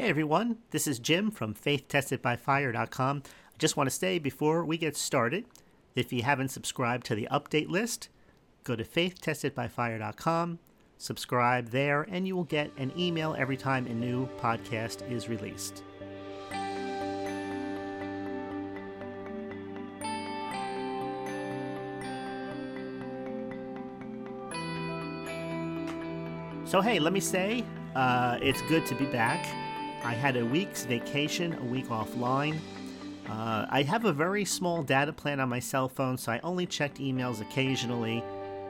Hey everyone, this is Jim from faithtestedbyfire.com. I just want to say before we get started, if you haven't subscribed to the update list, go to faithtestedbyfire.com, subscribe there, and you will get an email every time a new podcast is released. So, hey, let me say, uh, it's good to be back. I had a week's vacation, a week offline. Uh, I have a very small data plan on my cell phone, so I only checked emails occasionally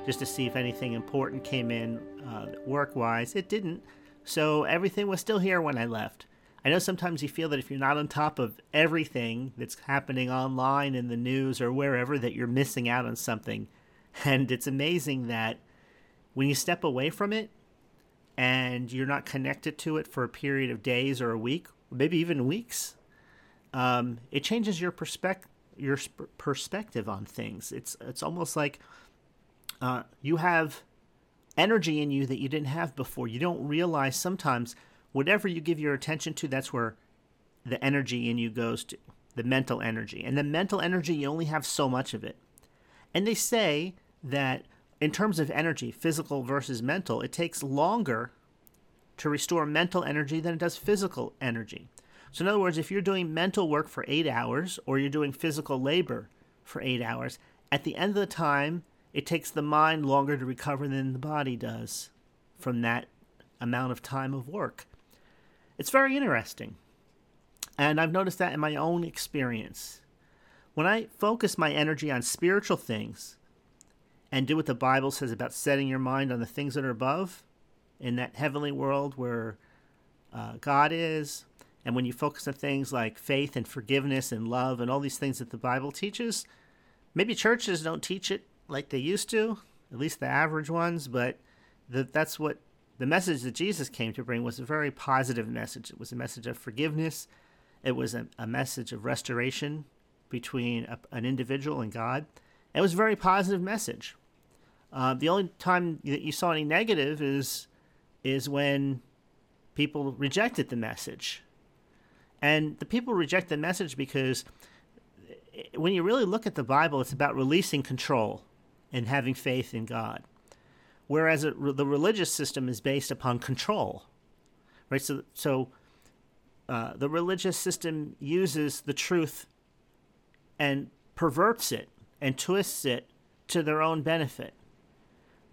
just to see if anything important came in uh, work wise. It didn't, so everything was still here when I left. I know sometimes you feel that if you're not on top of everything that's happening online in the news or wherever, that you're missing out on something. And it's amazing that when you step away from it, and you're not connected to it for a period of days or a week, maybe even weeks, um, it changes your perspective your sp- perspective on things. It's it's almost like uh, you have energy in you that you didn't have before. You don't realize sometimes whatever you give your attention to, that's where the energy in you goes to the mental energy. And the mental energy, you only have so much of it. And they say that in terms of energy, physical versus mental, it takes longer to restore mental energy than it does physical energy. So, in other words, if you're doing mental work for eight hours or you're doing physical labor for eight hours, at the end of the time, it takes the mind longer to recover than the body does from that amount of time of work. It's very interesting. And I've noticed that in my own experience. When I focus my energy on spiritual things, and do what the Bible says about setting your mind on the things that are above in that heavenly world where uh, God is. And when you focus on things like faith and forgiveness and love and all these things that the Bible teaches, maybe churches don't teach it like they used to, at least the average ones, but the, that's what the message that Jesus came to bring was a very positive message. It was a message of forgiveness, it was a, a message of restoration between a, an individual and God. It was a very positive message. Uh, the only time that you saw any negative is is when people rejected the message, and the people reject the message because eh, when you really look at the Bible, it's about releasing control and having faith in God, whereas it, the religious system is based upon control, right? So so. Uh, the religious system uses the truth and perverts it and twists it to their own benefit.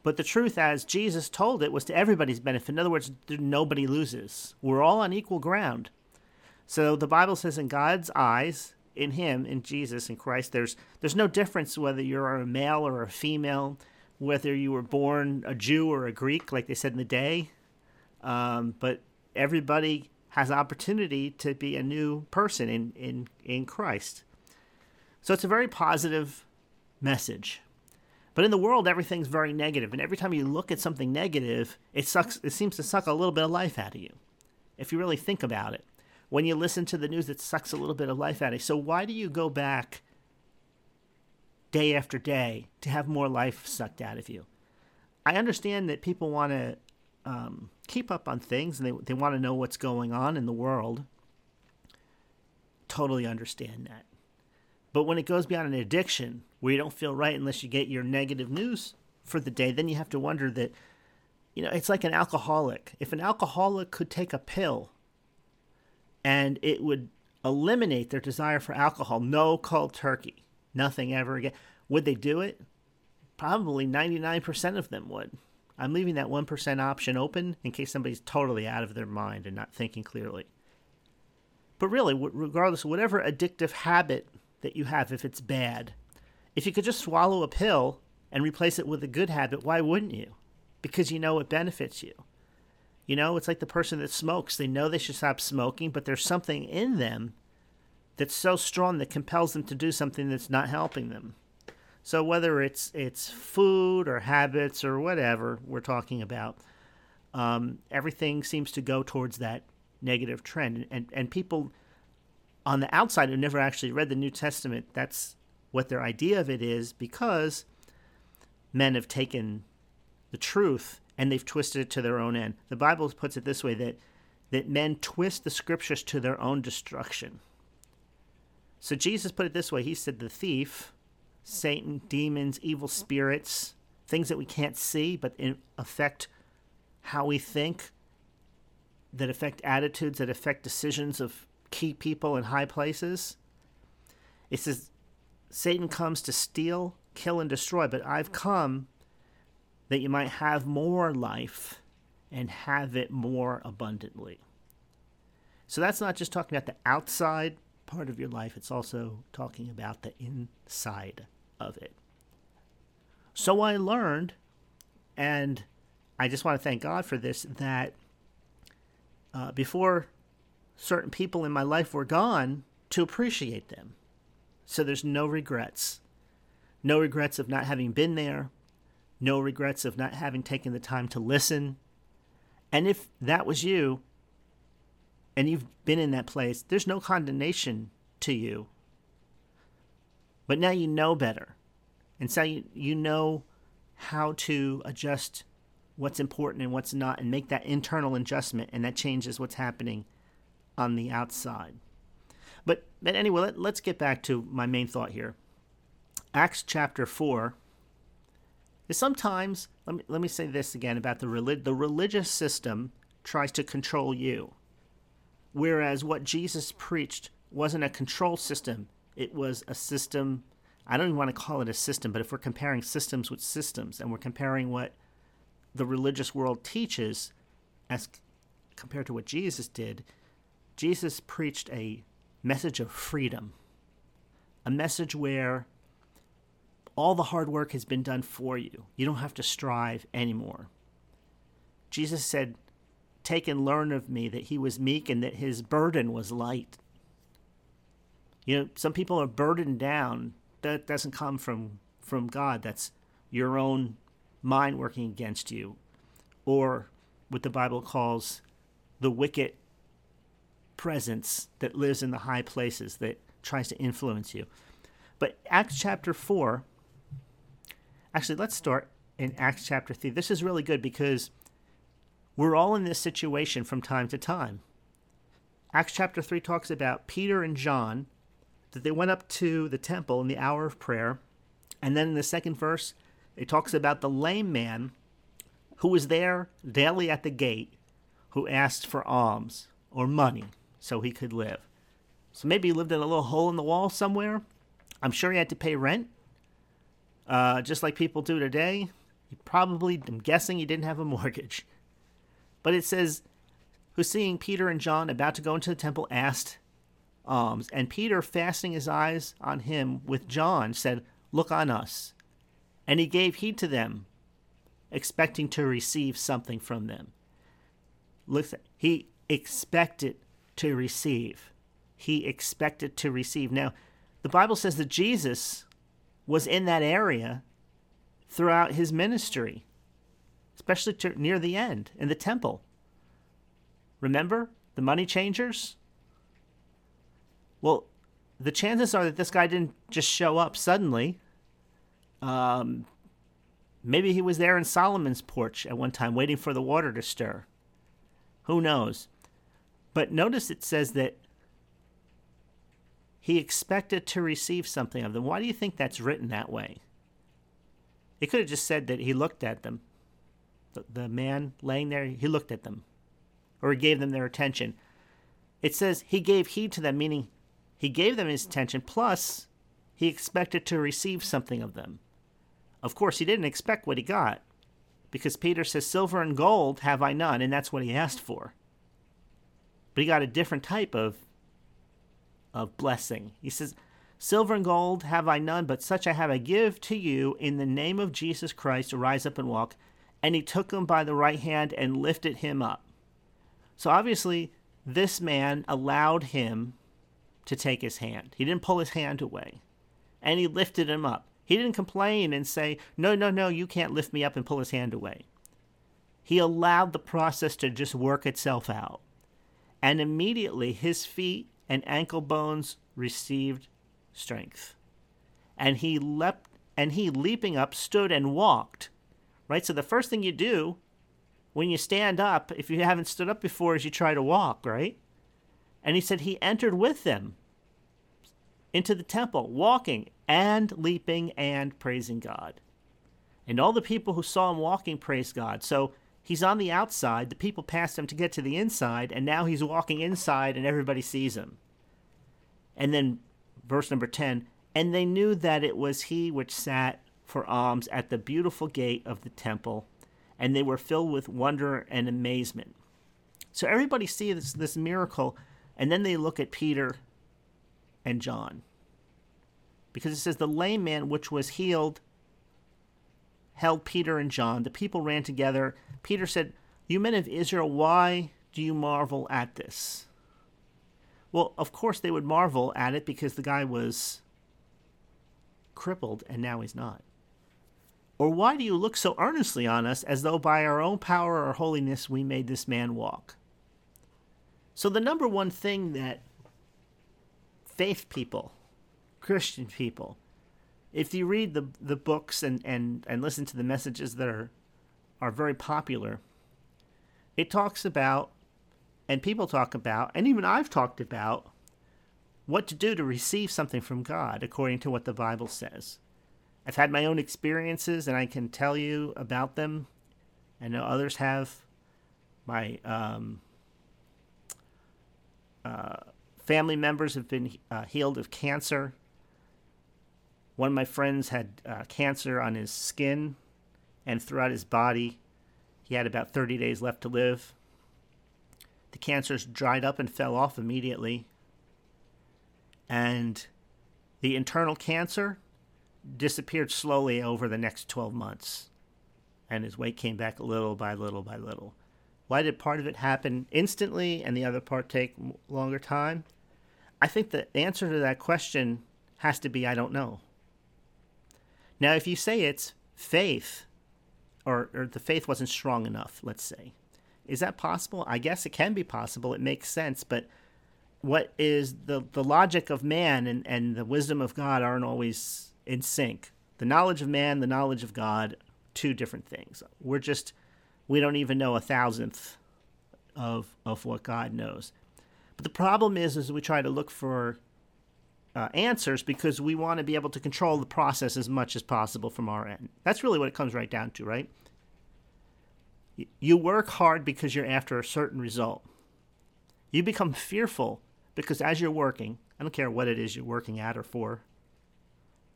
But the truth, as Jesus told it, was to everybody's benefit. In other words, nobody loses. We're all on equal ground. So the Bible says, in God's eyes, in Him, in Jesus, in Christ, there's there's no difference whether you're a male or a female, whether you were born a Jew or a Greek, like they said in the day. Um, but everybody has opportunity to be a new person in, in, in Christ. So it's a very positive message. But in the world, everything's very negative, and every time you look at something negative, it sucks. It seems to suck a little bit of life out of you, if you really think about it. When you listen to the news, it sucks a little bit of life out of you. So why do you go back day after day to have more life sucked out of you? I understand that people want to um, keep up on things and they they want to know what's going on in the world. Totally understand that. But when it goes beyond an addiction, where you don't feel right unless you get your negative news for the day, then you have to wonder that, you know, it's like an alcoholic. If an alcoholic could take a pill and it would eliminate their desire for alcohol, no cold turkey, nothing ever again, would they do it? Probably 99% of them would. I'm leaving that 1% option open in case somebody's totally out of their mind and not thinking clearly. But really, regardless whatever addictive habit that you have if it's bad. If you could just swallow a pill and replace it with a good habit, why wouldn't you? Because you know it benefits you. You know, it's like the person that smokes. They know they should stop smoking, but there's something in them that's so strong that compels them to do something that's not helping them. So whether it's it's food or habits or whatever we're talking about, um, everything seems to go towards that negative trend, and and people on the outside who never actually read the New Testament, that's what their idea of it is because men have taken the truth and they've twisted it to their own end. The Bible puts it this way that that men twist the scriptures to their own destruction. So Jesus put it this way He said, The thief, Satan, demons, evil spirits, things that we can't see but affect how we think, that affect attitudes, that affect decisions of key people in high places. It says, Satan comes to steal, kill, and destroy, but I've come that you might have more life and have it more abundantly. So that's not just talking about the outside part of your life, it's also talking about the inside of it. So I learned, and I just want to thank God for this, that uh, before certain people in my life were gone, to appreciate them. So there's no regrets. No regrets of not having been there, no regrets of not having taken the time to listen. And if that was you, and you've been in that place, there's no condemnation to you. But now you know better. And so you, you know how to adjust what's important and what's not and make that internal adjustment, and that changes what's happening on the outside. But, but anyway, let, let's get back to my main thought here. Acts chapter 4 is sometimes, let me, let me say this again about the, relig- the religious system tries to control you. Whereas what Jesus preached wasn't a control system, it was a system. I don't even want to call it a system, but if we're comparing systems with systems and we're comparing what the religious world teaches as compared to what Jesus did, Jesus preached a message of freedom, a message where all the hard work has been done for you. You don't have to strive anymore. Jesus said, Take and learn of me that he was meek and that his burden was light. You know, some people are burdened down. That doesn't come from, from God. That's your own mind working against you. Or what the Bible calls the wicked presence that lives in the high places that tries to influence you. But Acts chapter 4, actually, let's start in Acts chapter 3. This is really good because we're all in this situation from time to time. Acts chapter 3 talks about Peter and John, that they went up to the temple in the hour of prayer. And then in the second verse, it talks about the lame man who was there daily at the gate who asked for alms or money so he could live. So maybe he lived in a little hole in the wall somewhere. I'm sure he had to pay rent, uh, just like people do today. He probably, I'm guessing, he didn't have a mortgage. But it says, who seeing Peter and John about to go into the temple asked alms. And Peter, fastening his eyes on him with John, said, Look on us. And he gave heed to them, expecting to receive something from them. He expected to receive. He expected to receive. Now, the Bible says that Jesus was in that area throughout his ministry especially to, near the end in the temple. Remember the money changers? Well, the chances are that this guy didn't just show up suddenly. Um, maybe he was there in Solomon's porch at one time waiting for the water to stir. Who knows? But notice it says that he expected to receive something of them. Why do you think that's written that way? It could have just said that he looked at them the, the man laying there, he looked at them, or he gave them their attention. It says he gave heed to them, meaning he gave them his attention, plus he expected to receive something of them. Of course, he didn't expect what he got, because Peter says, Silver and gold have I none, and that's what he asked for. But he got a different type of, of blessing. He says, Silver and gold have I none, but such I have I give to you in the name of Jesus Christ. Rise up and walk and he took him by the right hand and lifted him up. So obviously, this man allowed him to take his hand. He didn't pull his hand away, and he lifted him up. He didn't complain and say, No, no, no, you can't lift me up and pull his hand away. He allowed the process to just work itself out. And immediately his feet and ankle bones received strength. And he leapt and he leaping up stood and walked right? So the first thing you do when you stand up, if you haven't stood up before, as you try to walk, right? And he said he entered with them into the temple, walking and leaping and praising God. And all the people who saw him walking praised God. So he's on the outside. The people passed him to get to the inside, and now he's walking inside, and everybody sees him. And then, verse number 10 And they knew that it was he which sat for alms at the beautiful gate of the temple, and they were filled with wonder and amazement. So everybody sees this, this miracle, and then they look at Peter and John. Because it says, The lame man which was healed held Peter and John. The people ran together. Peter said, You men of Israel, why do you marvel at this? Well, of course they would marvel at it because the guy was crippled and now he's not. Or why do you look so earnestly on us as though by our own power or holiness we made this man walk? So, the number one thing that faith people, Christian people, if you read the the books and, and, and listen to the messages that are are very popular, it talks about and people talk about, and even I've talked about what to do to receive something from God according to what the Bible says. I've had my own experiences and I can tell you about them. I know others have. My um, uh, family members have been uh, healed of cancer. One of my friends had uh, cancer on his skin and throughout his body. He had about 30 days left to live. The cancers dried up and fell off immediately. And the internal cancer disappeared slowly over the next 12 months. And his weight came back little by little by little. Why did part of it happen instantly and the other part take longer time? I think the answer to that question has to be I don't know. Now, if you say it's faith, or, or the faith wasn't strong enough, let's say, is that possible? I guess it can be possible. It makes sense, but what is the, the logic of man and, and the wisdom of God aren't always in sync. The knowledge of man, the knowledge of God, two different things. We're just we don't even know a thousandth of of what God knows. But the problem is, is we try to look for uh, answers because we want to be able to control the process as much as possible from our end. That's really what it comes right down to, right? You work hard because you're after a certain result. You become fearful because as you're working, I don't care what it is you're working at or for,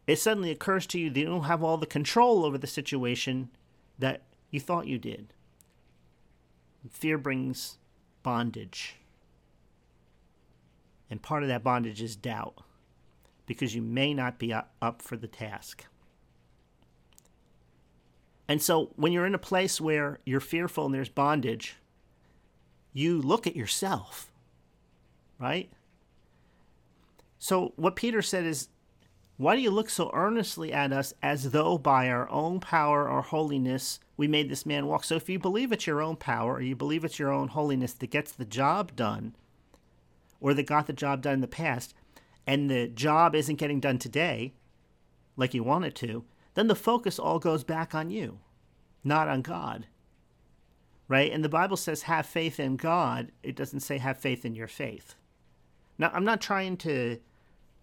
it suddenly occurs to you that you don't have all the control over the situation that you thought you did. Fear brings bondage. And part of that bondage is doubt because you may not be up for the task. And so when you're in a place where you're fearful and there's bondage, you look at yourself, right? So what Peter said is, Why do you look so earnestly at us as though by our own power or holiness we made this man walk? So if you believe it's your own power or you believe it's your own holiness that gets the job done, or that got the job done in the past, and the job isn't getting done today like you want it to, then the focus all goes back on you, not on God. Right? And the Bible says have faith in God. It doesn't say have faith in your faith. Now, I'm not trying to,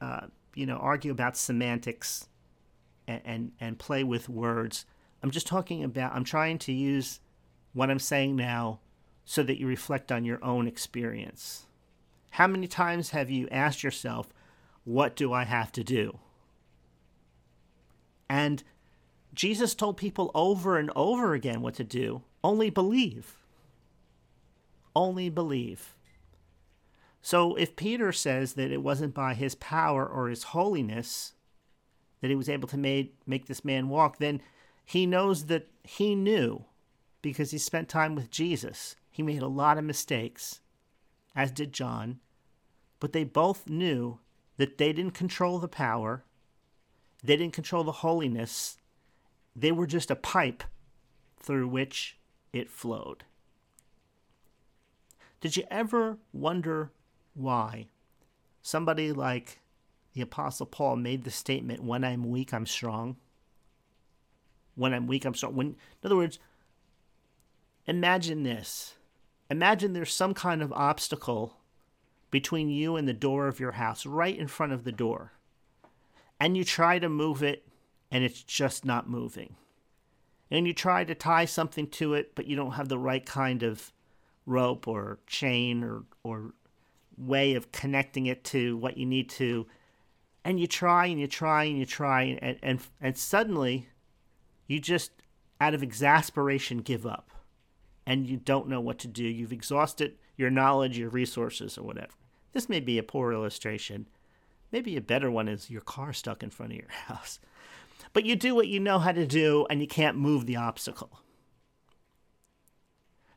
uh, you know, argue about semantics and, and, and play with words. I'm just talking about, I'm trying to use what I'm saying now so that you reflect on your own experience. How many times have you asked yourself, what do I have to do? And Jesus told people over and over again what to do only believe. Only believe. So if Peter says that it wasn't by his power or his holiness that he was able to made, make this man walk, then he knows that he knew because he spent time with Jesus. He made a lot of mistakes, as did John, but they both knew that they didn't control the power, they didn't control the holiness, they were just a pipe through which it flowed. Did you ever wonder why somebody like the Apostle Paul made the statement, When I'm weak, I'm strong? When I'm weak, I'm strong. When, in other words, imagine this. Imagine there's some kind of obstacle between you and the door of your house, right in front of the door. And you try to move it, and it's just not moving. And you try to tie something to it, but you don't have the right kind of rope or chain or, or way of connecting it to what you need to. And you try and you try and you try, and, and, and suddenly you just, out of exasperation, give up. And you don't know what to do. You've exhausted your knowledge, your resources, or whatever. This may be a poor illustration. Maybe a better one is your car stuck in front of your house. But you do what you know how to do, and you can't move the obstacle.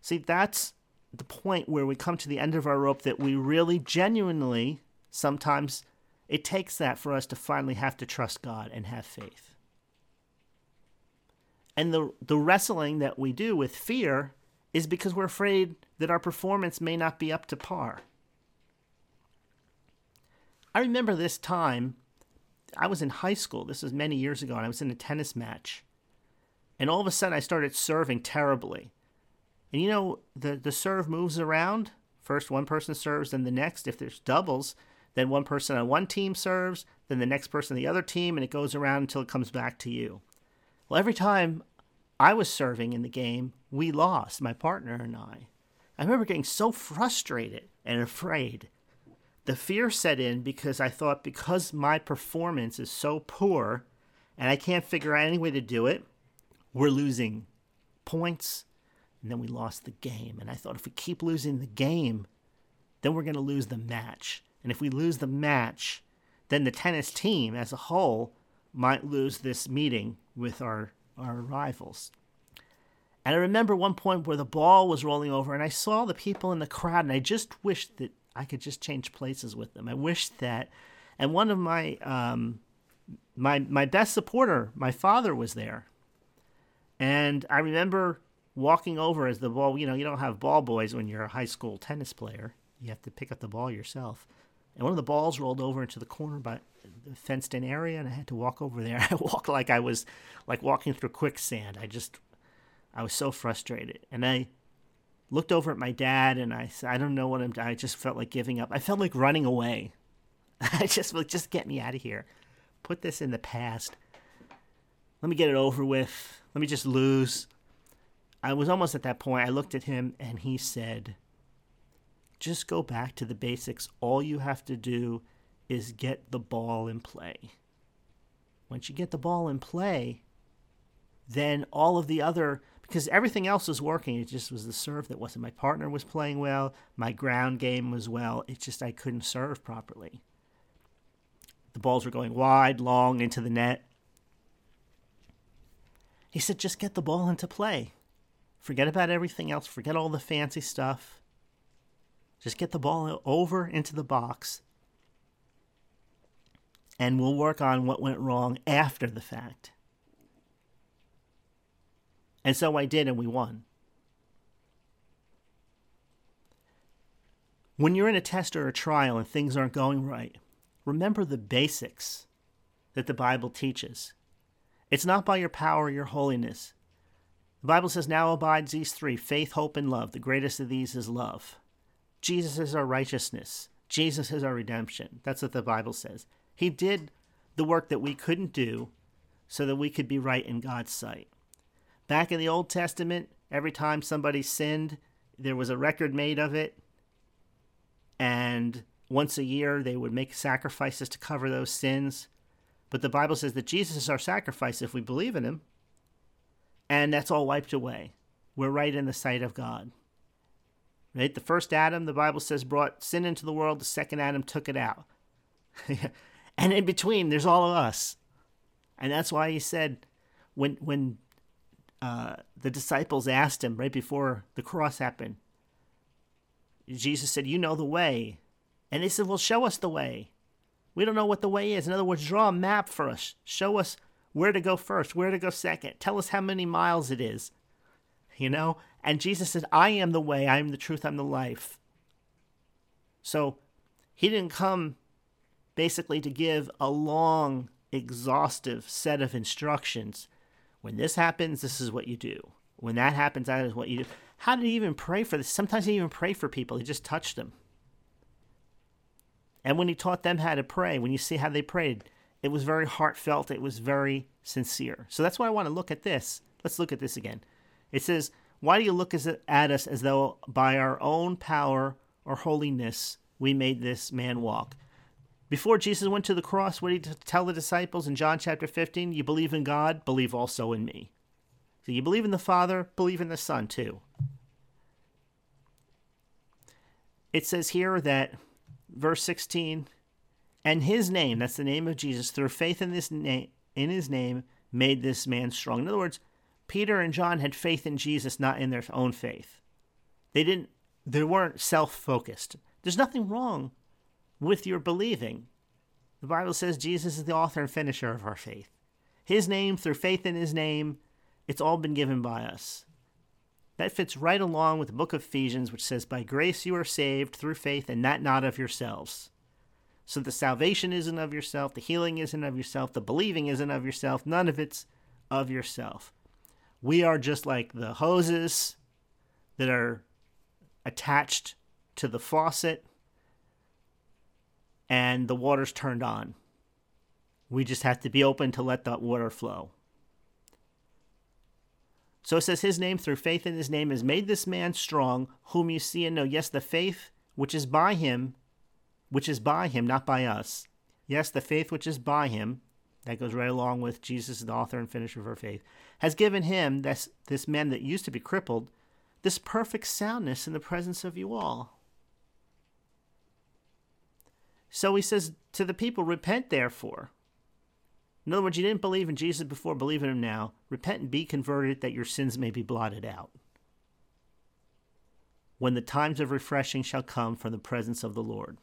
See, that's the point where we come to the end of our rope that we really genuinely sometimes it takes that for us to finally have to trust God and have faith. And the the wrestling that we do with fear is because we're afraid that our performance may not be up to par. I remember this time I was in high school. This was many years ago and I was in a tennis match. And all of a sudden I started serving terribly. And you know, the, the serve moves around. First, one person serves, then the next. If there's doubles, then one person on one team serves, then the next person on the other team, and it goes around until it comes back to you. Well, every time I was serving in the game, we lost, my partner and I. I remember getting so frustrated and afraid. The fear set in because I thought because my performance is so poor and I can't figure out any way to do it, we're losing points, and then we lost the game. And I thought if we keep losing the game, then we're going to lose the match. And if we lose the match, then the tennis team as a whole might lose this meeting with our, our rivals. And I remember one point where the ball was rolling over, and I saw the people in the crowd, and I just wished that I could just change places with them. I wished that. And one of my um, my my best supporter, my father, was there, and I remember walking over as the ball, you know, you don't have ball boys when you're a high school tennis player. You have to pick up the ball yourself. And one of the balls rolled over into the corner by the fenced in area, and I had to walk over there. I walked like I was like walking through quicksand. I just, I was so frustrated. And I looked over at my dad, and I said, I don't know what I'm, I just felt like giving up. I felt like running away. I just, like, just get me out of here. Put this in the past. Let me get it over with. Let me just lose. I was almost at that point. I looked at him and he said, Just go back to the basics. All you have to do is get the ball in play. Once you get the ball in play, then all of the other because everything else was working. It just was the serve that wasn't. My partner was playing well. My ground game was well. It just I couldn't serve properly. The balls were going wide, long into the net. He said, just get the ball into play. Forget about everything else. Forget all the fancy stuff. Just get the ball over into the box. And we'll work on what went wrong after the fact. And so I did, and we won. When you're in a test or a trial and things aren't going right, remember the basics that the Bible teaches. It's not by your power or your holiness, the Bible says, Now abides these three faith, hope, and love. The greatest of these is love. Jesus is our righteousness. Jesus is our redemption. That's what the Bible says. He did the work that we couldn't do so that we could be right in God's sight. Back in the Old Testament, every time somebody sinned, there was a record made of it. And once a year, they would make sacrifices to cover those sins. But the Bible says that Jesus is our sacrifice if we believe in him and that's all wiped away. We're right in the sight of God. Right? The first Adam, the Bible says, brought sin into the world. The second Adam took it out. and in between, there's all of us. And that's why he said, when when uh, the disciples asked him right before the cross happened, Jesus said, "You know the way," and they said, "Well, show us the way." We don't know what the way is. In other words, draw a map for us. Show us where to go first, where to go second. Tell us how many miles it is. You know? And Jesus said, I am the way, I am the truth, I'm the life. So he didn't come basically to give a long, exhaustive set of instructions. When this happens, this is what you do. When that happens, that is what you do. How did he even pray for this? Sometimes he even prayed for people, he just touched them. And when he taught them how to pray, when you see how they prayed, it was very heartfelt, it was very sincere. So that's why I want to look at this. Let's look at this again. It says, Why do you look at us as though by our own power or holiness we made this man walk? Before Jesus went to the cross, what did he tell the disciples in John chapter 15? You believe in God, believe also in me. So you believe in the Father, believe in the Son too. It says here that, verse 16, and his name, that's the name of Jesus, through faith in this name, in his name, made this man strong. In other words, Peter and John had faith in Jesus, not in their own faith. They didn't they weren't self-focused. There's nothing wrong with your believing. The Bible says Jesus is the author and finisher of our faith. His name, through faith in his name, it's all been given by us. That fits right along with the book of Ephesians, which says, By grace you are saved through faith, and that not of yourselves. So the salvation isn't of yourself, the healing isn't of yourself, the believing isn't of yourself, none of it's of yourself. We are just like the hoses that are attached to the faucet and the water's turned on. We just have to be open to let that water flow. So it says, His name, through faith in His name, has made this man strong, whom you see and know. Yes, the faith which is by Him, which is by Him, not by us. Yes, the faith which is by Him, that goes right along with Jesus, the author and finisher of our faith, has given Him, this, this man that used to be crippled, this perfect soundness in the presence of you all. So he says to the people, Repent therefore in other words, you didn't believe in Jesus before, believe in him now. Repent and be converted that your sins may be blotted out. When the times of refreshing shall come from the presence of the Lord.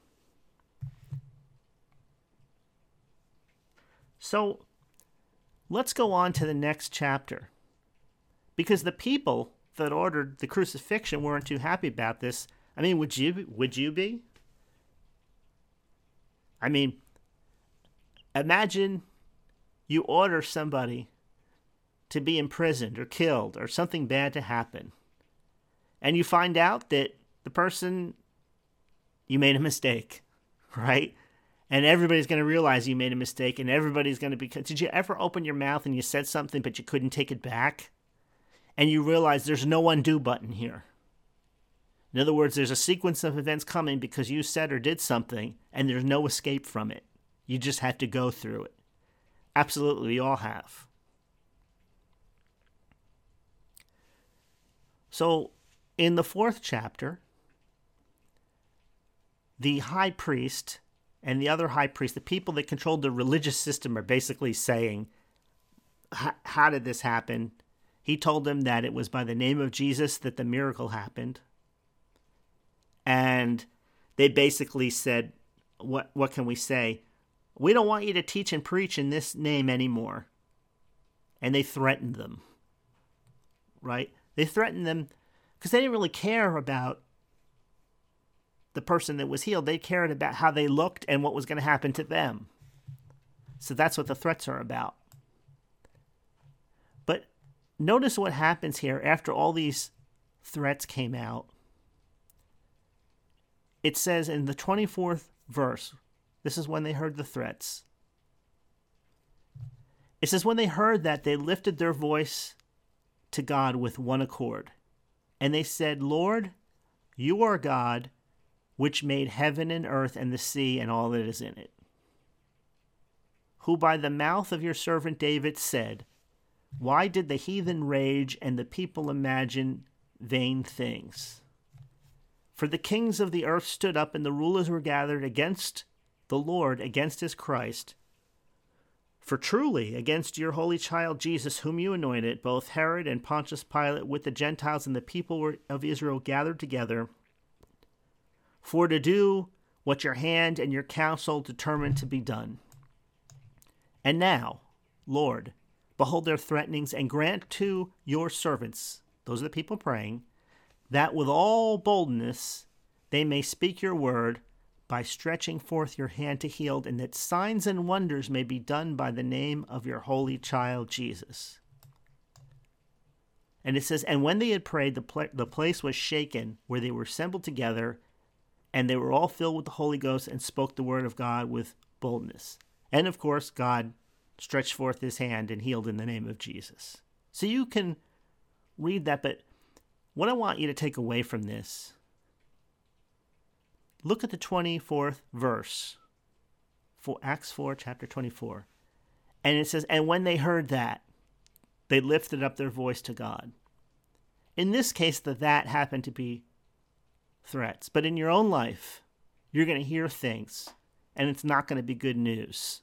So let's go on to the next chapter. Because the people that ordered the crucifixion weren't too happy about this. I mean, would you would you be? I mean, imagine you order somebody to be imprisoned or killed or something bad to happen, and you find out that the person, you made a mistake, right? And everybody's going to realize you made a mistake, and everybody's going to be. Did you ever open your mouth and you said something, but you couldn't take it back? And you realize there's no undo button here. In other words, there's a sequence of events coming because you said or did something, and there's no escape from it. You just have to go through it. Absolutely, we all have. So, in the fourth chapter, the high priest and the other high priest, the people that controlled the religious system, are basically saying, How did this happen? He told them that it was by the name of Jesus that the miracle happened. And they basically said, What, what can we say? We don't want you to teach and preach in this name anymore. And they threatened them. Right? They threatened them because they didn't really care about the person that was healed. They cared about how they looked and what was going to happen to them. So that's what the threats are about. But notice what happens here after all these threats came out. It says in the 24th verse, this is when they heard the threats. It says, When they heard that, they lifted their voice to God with one accord. And they said, Lord, you are God, which made heaven and earth and the sea and all that is in it. Who by the mouth of your servant David said, Why did the heathen rage and the people imagine vain things? For the kings of the earth stood up and the rulers were gathered against the Lord against his Christ. For truly, against your holy child Jesus, whom you anointed, both Herod and Pontius Pilate with the Gentiles and the people of Israel gathered together, for to do what your hand and your counsel determined to be done. And now, Lord, behold their threatenings, and grant to your servants, those are the people praying, that with all boldness they may speak your word by stretching forth your hand to heal, and that signs and wonders may be done by the name of your holy child Jesus. And it says, And when they had prayed, the, pla- the place was shaken where they were assembled together, and they were all filled with the Holy Ghost and spoke the word of God with boldness. And of course, God stretched forth his hand and healed in the name of Jesus. So you can read that, but what I want you to take away from this look at the 24th verse for Acts 4 chapter 24. And it says and when they heard that they lifted up their voice to God. In this case the that happened to be threats, but in your own life you're going to hear things and it's not going to be good news.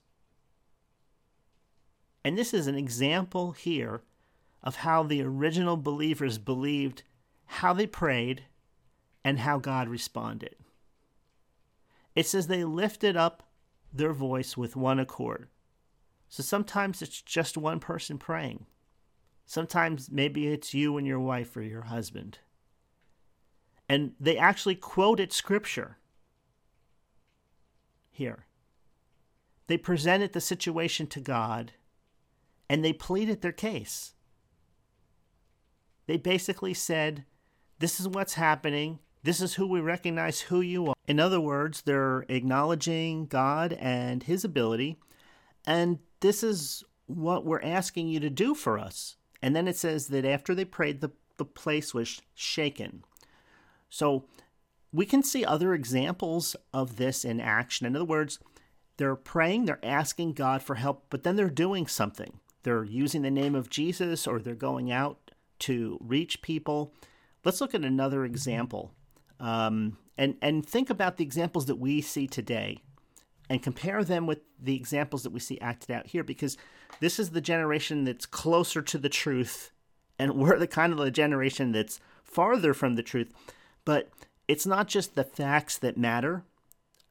And this is an example here of how the original believers believed, how they prayed, and how God responded. It says they lifted up their voice with one accord. So sometimes it's just one person praying. Sometimes maybe it's you and your wife or your husband. And they actually quoted scripture here. They presented the situation to God and they pleaded their case. They basically said, This is what's happening. This is who we recognize who you are. In other words, they're acknowledging God and His ability, and this is what we're asking you to do for us. And then it says that after they prayed, the, the place was shaken. So we can see other examples of this in action. In other words, they're praying, they're asking God for help, but then they're doing something. They're using the name of Jesus or they're going out to reach people. Let's look at another example um, and, and think about the examples that we see today and compare them with the examples that we see acted out here because this is the generation that's closer to the truth and we're the kind of the generation that's farther from the truth. But it's not just the facts that matter.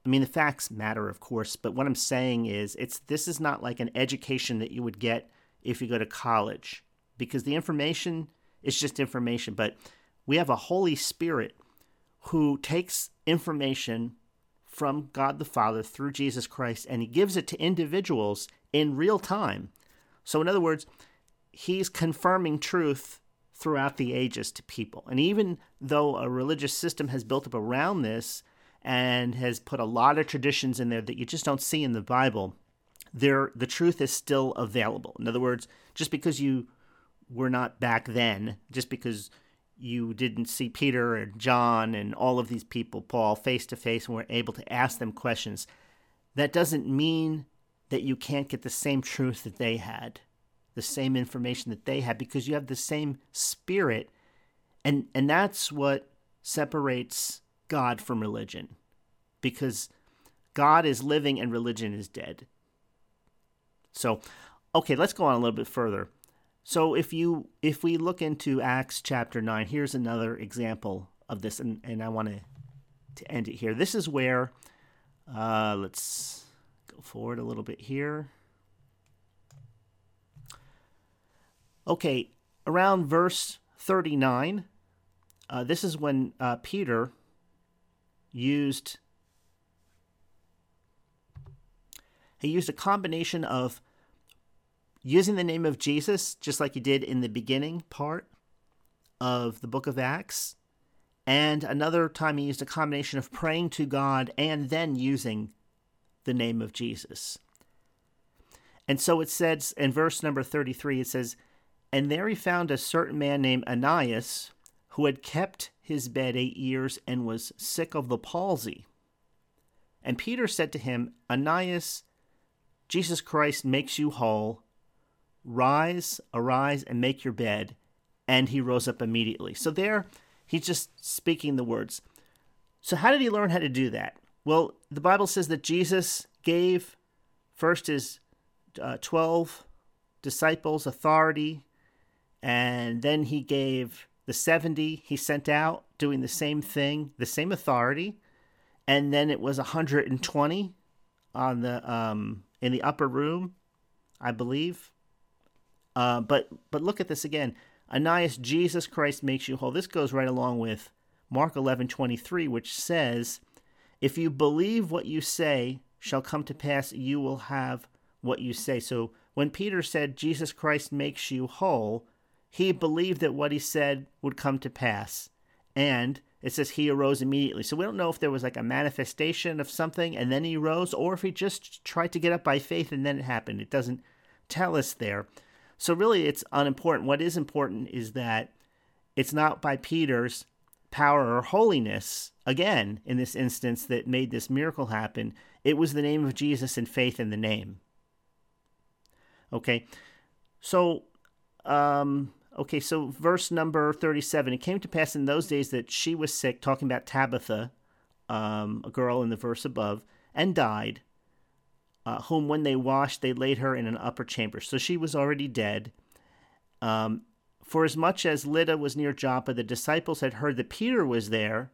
I mean, the facts matter, of course, but what I'm saying is, it's this is not like an education that you would get if you go to college, because the information is just information. But we have a Holy Spirit who takes information from God the Father through Jesus Christ and he gives it to individuals in real time. So, in other words, he's confirming truth throughout the ages to people. And even though a religious system has built up around this and has put a lot of traditions in there that you just don't see in the Bible, there the truth is still available. In other words, just because you were not back then, just because you didn't see Peter and John and all of these people, Paul, face to face and were able to ask them questions, that doesn't mean that you can't get the same truth that they had the same information that they had because you have the same spirit and and that's what separates God from religion because God is living and religion is dead. So, okay, let's go on a little bit further. So if you if we look into Acts chapter 9, here's another example of this and, and I want to to end it here. This is where uh, let's go forward a little bit here. Okay, around verse 39, uh, this is when uh, Peter used he used a combination of using the name of Jesus, just like he did in the beginning part of the book of Acts, and another time he used a combination of praying to God and then using the name of Jesus. And so it says in verse number 33, it says, and there he found a certain man named Ananias, who had kept his bed eight years and was sick of the palsy. And Peter said to him, Ananias, Jesus Christ makes you whole. Rise, arise, and make your bed. And he rose up immediately. So there, he's just speaking the words. So, how did he learn how to do that? Well, the Bible says that Jesus gave first his uh, 12 disciples authority and then he gave the 70 he sent out doing the same thing, the same authority. And then it was 120 on the um, in the upper room, I believe. Uh, but but look at this again. Ananias, Jesus Christ makes you whole. This goes right along with Mark 11:23, which says, "If you believe what you say shall come to pass, you will have what you say." So when Peter said Jesus Christ makes you whole, he believed that what he said would come to pass. And it says he arose immediately. So we don't know if there was like a manifestation of something and then he rose, or if he just tried to get up by faith and then it happened. It doesn't tell us there. So really, it's unimportant. What is important is that it's not by Peter's power or holiness, again, in this instance, that made this miracle happen. It was the name of Jesus and faith in the name. Okay, so um, Okay, so verse number 37 It came to pass in those days that she was sick, talking about Tabitha, um, a girl in the verse above, and died, uh, whom when they washed, they laid her in an upper chamber. So she was already dead. Um, for as much as Lydda was near Joppa, the disciples had heard that Peter was there,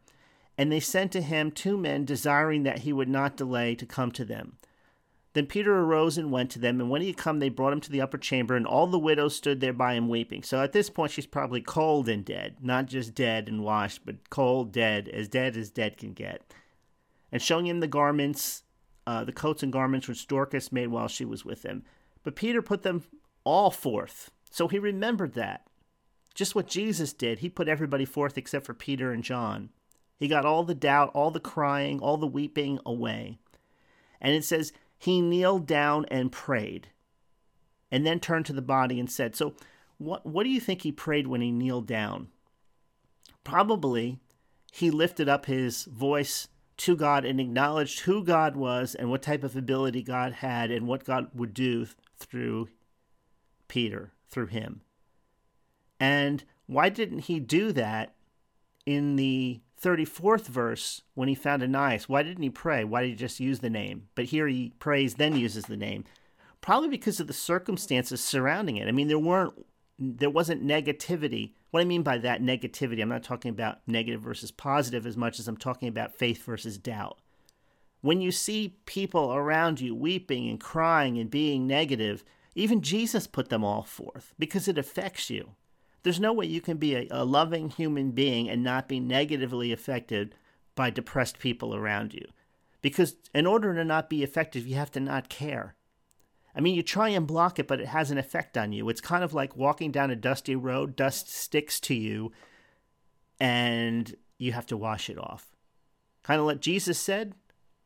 and they sent to him two men, desiring that he would not delay to come to them. Then Peter arose and went to them, and when he had come, they brought him to the upper chamber, and all the widows stood there by him weeping. So at this point, she's probably cold and dead, not just dead and washed, but cold, dead, as dead as dead can get. And showing him the garments, uh, the coats and garments which Dorcas made while she was with him. But Peter put them all forth. So he remembered that. Just what Jesus did, he put everybody forth except for Peter and John. He got all the doubt, all the crying, all the weeping away. And it says, he kneeled down and prayed, and then turned to the body and said, So, what, what do you think he prayed when he kneeled down? Probably he lifted up his voice to God and acknowledged who God was and what type of ability God had and what God would do through Peter, through him. And why didn't he do that in the 34th verse, when he found Ananias, why didn't he pray? Why did he just use the name? But here he prays, then uses the name. Probably because of the circumstances surrounding it. I mean, there weren't, there wasn't negativity. What I mean by that negativity, I'm not talking about negative versus positive as much as I'm talking about faith versus doubt. When you see people around you weeping and crying and being negative, even Jesus put them all forth because it affects you. There's no way you can be a, a loving human being and not be negatively affected by depressed people around you. Because in order to not be effective, you have to not care. I mean, you try and block it, but it has an effect on you. It's kind of like walking down a dusty road, dust sticks to you, and you have to wash it off. Kind of like Jesus said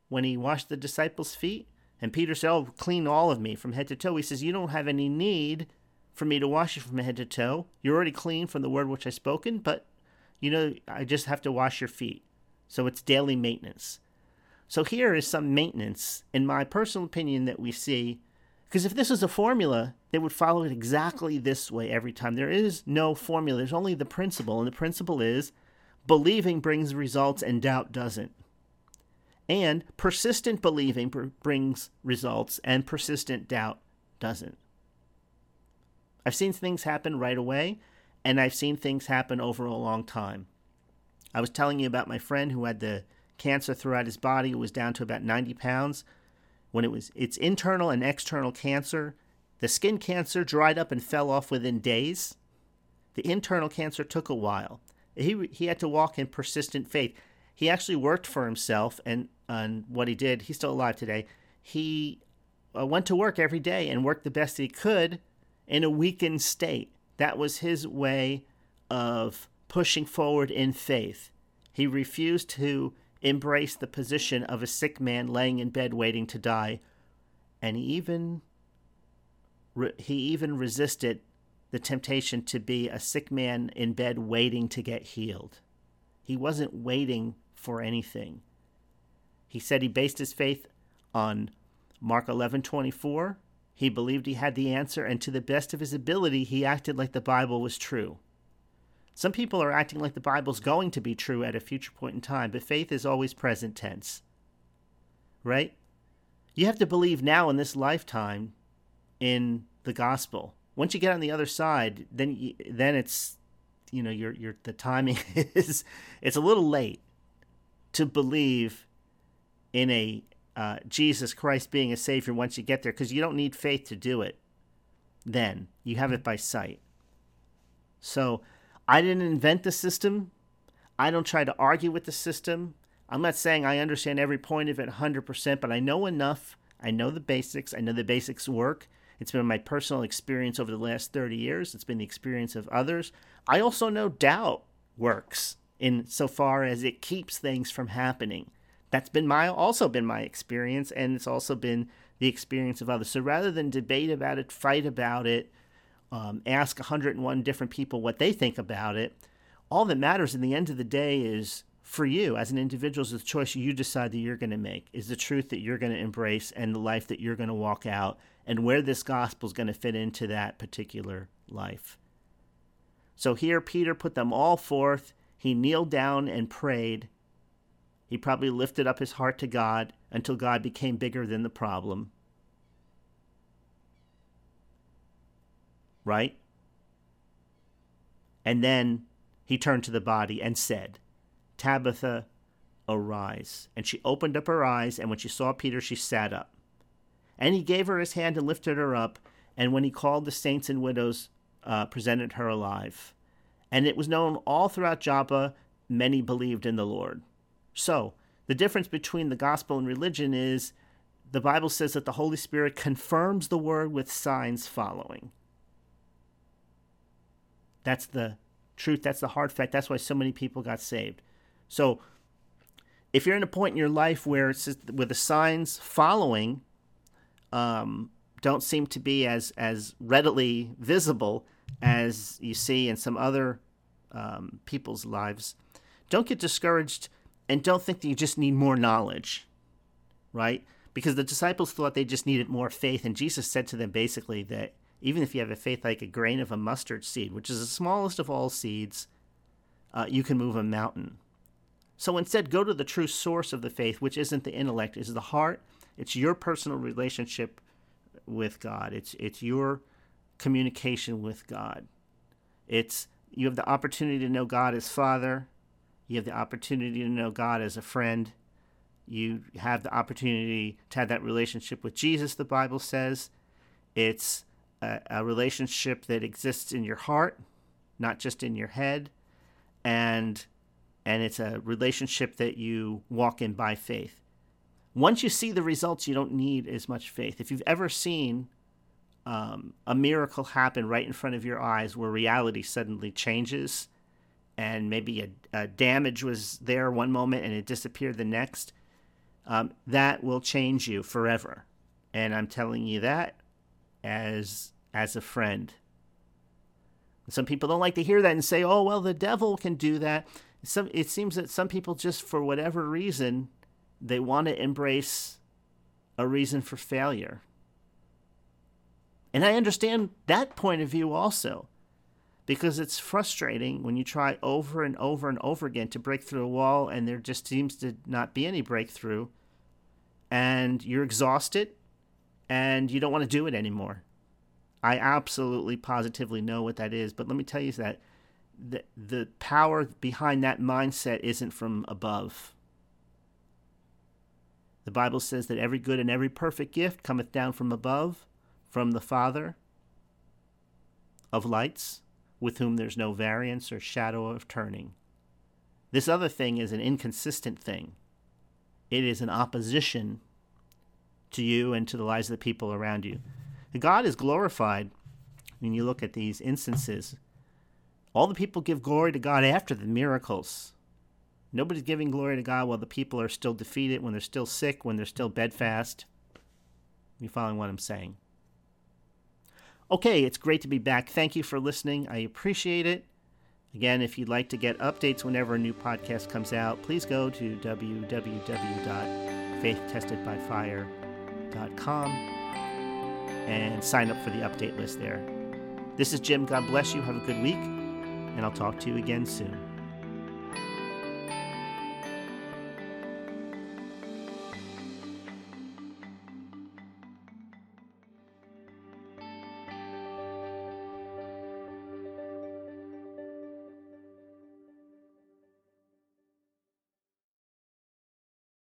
when he washed the disciples' feet. And Peter said, Oh, clean all of me from head to toe. He says, You don't have any need for me to wash you from head to toe. You're already clean from the word which I spoken, but you know, I just have to wash your feet. So it's daily maintenance. So here is some maintenance, in my personal opinion, that we see. Because if this was a formula, they would follow it exactly this way every time. There is no formula, there's only the principle, and the principle is believing brings results and doubt doesn't. And persistent believing brings results and persistent doubt doesn't. I've seen things happen right away, and I've seen things happen over a long time. I was telling you about my friend who had the cancer throughout his body. Was down to about 90 pounds. When it was, it's internal and external cancer. The skin cancer dried up and fell off within days. The internal cancer took a while. He, he had to walk in persistent faith. He actually worked for himself, and, and what he did, he's still alive today. He uh, went to work every day and worked the best he could in a weakened state. That was his way of pushing forward in faith. He refused to embrace the position of a sick man laying in bed waiting to die, and he even he even resisted the temptation to be a sick man in bed waiting to get healed. He wasn't waiting for anything. He said he based his faith on Mark 11:24 he believed he had the answer, and to the best of his ability, he acted like the Bible was true. Some people are acting like the Bible's going to be true at a future point in time, but faith is always present tense. Right? You have to believe now in this lifetime in the gospel. Once you get on the other side, then you, then it's you know your your the timing is it's a little late to believe in a uh, Jesus Christ being a Savior once you get there, because you don't need faith to do it. Then you have it by sight. So I didn't invent the system. I don't try to argue with the system. I'm not saying I understand every point of it 100%, but I know enough. I know the basics. I know the basics work. It's been my personal experience over the last 30 years. It's been the experience of others. I also know doubt works in so far as it keeps things from happening. That's been my also been my experience and it's also been the experience of others. So rather than debate about it, fight about it, um, ask 101 different people what they think about it, all that matters in the end of the day is for you as an individual is the choice you decide that you're going to make, is the truth that you're going to embrace and the life that you're going to walk out, and where this gospel is going to fit into that particular life. So here, Peter put them all forth. He kneeled down and prayed. He probably lifted up his heart to God until God became bigger than the problem. Right? And then he turned to the body and said, Tabitha, arise. And she opened up her eyes, and when she saw Peter, she sat up. And he gave her his hand and lifted her up, and when he called the saints and widows, uh, presented her alive. And it was known all throughout Joppa, many believed in the Lord. So, the difference between the gospel and religion is the Bible says that the Holy Spirit confirms the word with signs following. That's the truth. That's the hard fact. That's why so many people got saved. So, if you're in a point in your life where it's just, where the signs following um, don't seem to be as as readily visible as you see in some other um, people's lives, don't get discouraged and don't think that you just need more knowledge, right? Because the disciples thought they just needed more faith, and Jesus said to them basically that even if you have a faith like a grain of a mustard seed, which is the smallest of all seeds, uh, you can move a mountain. So instead, go to the true source of the faith, which isn't the intellect, is the heart. It's your personal relationship with God. It's it's your communication with God. It's you have the opportunity to know God as Father. You have the opportunity to know God as a friend. You have the opportunity to have that relationship with Jesus, the Bible says. It's a, a relationship that exists in your heart, not just in your head. And and it's a relationship that you walk in by faith. Once you see the results, you don't need as much faith. If you've ever seen um, a miracle happen right in front of your eyes where reality suddenly changes, and maybe a, a damage was there one moment and it disappeared the next, um, that will change you forever. And I'm telling you that as as a friend. Some people don't like to hear that and say, "Oh, well, the devil can do that." Some it seems that some people just for whatever reason they want to embrace a reason for failure. And I understand that point of view also because it's frustrating when you try over and over and over again to break through a wall and there just seems to not be any breakthrough and you're exhausted and you don't want to do it anymore. I absolutely positively know what that is, but let me tell you that the the power behind that mindset isn't from above. The Bible says that every good and every perfect gift cometh down from above, from the Father of lights with whom there's no variance or shadow of turning. This other thing is an inconsistent thing. It is an opposition to you and to the lives of the people around you. God is glorified when you look at these instances. All the people give glory to God after the miracles. Nobody's giving glory to God while the people are still defeated, when they're still sick, when they're still bedfast. You following what I'm saying? Okay, it's great to be back. Thank you for listening. I appreciate it. Again, if you'd like to get updates whenever a new podcast comes out, please go to www.faithtestedbyfire.com and sign up for the update list there. This is Jim. God bless you. Have a good week, and I'll talk to you again soon.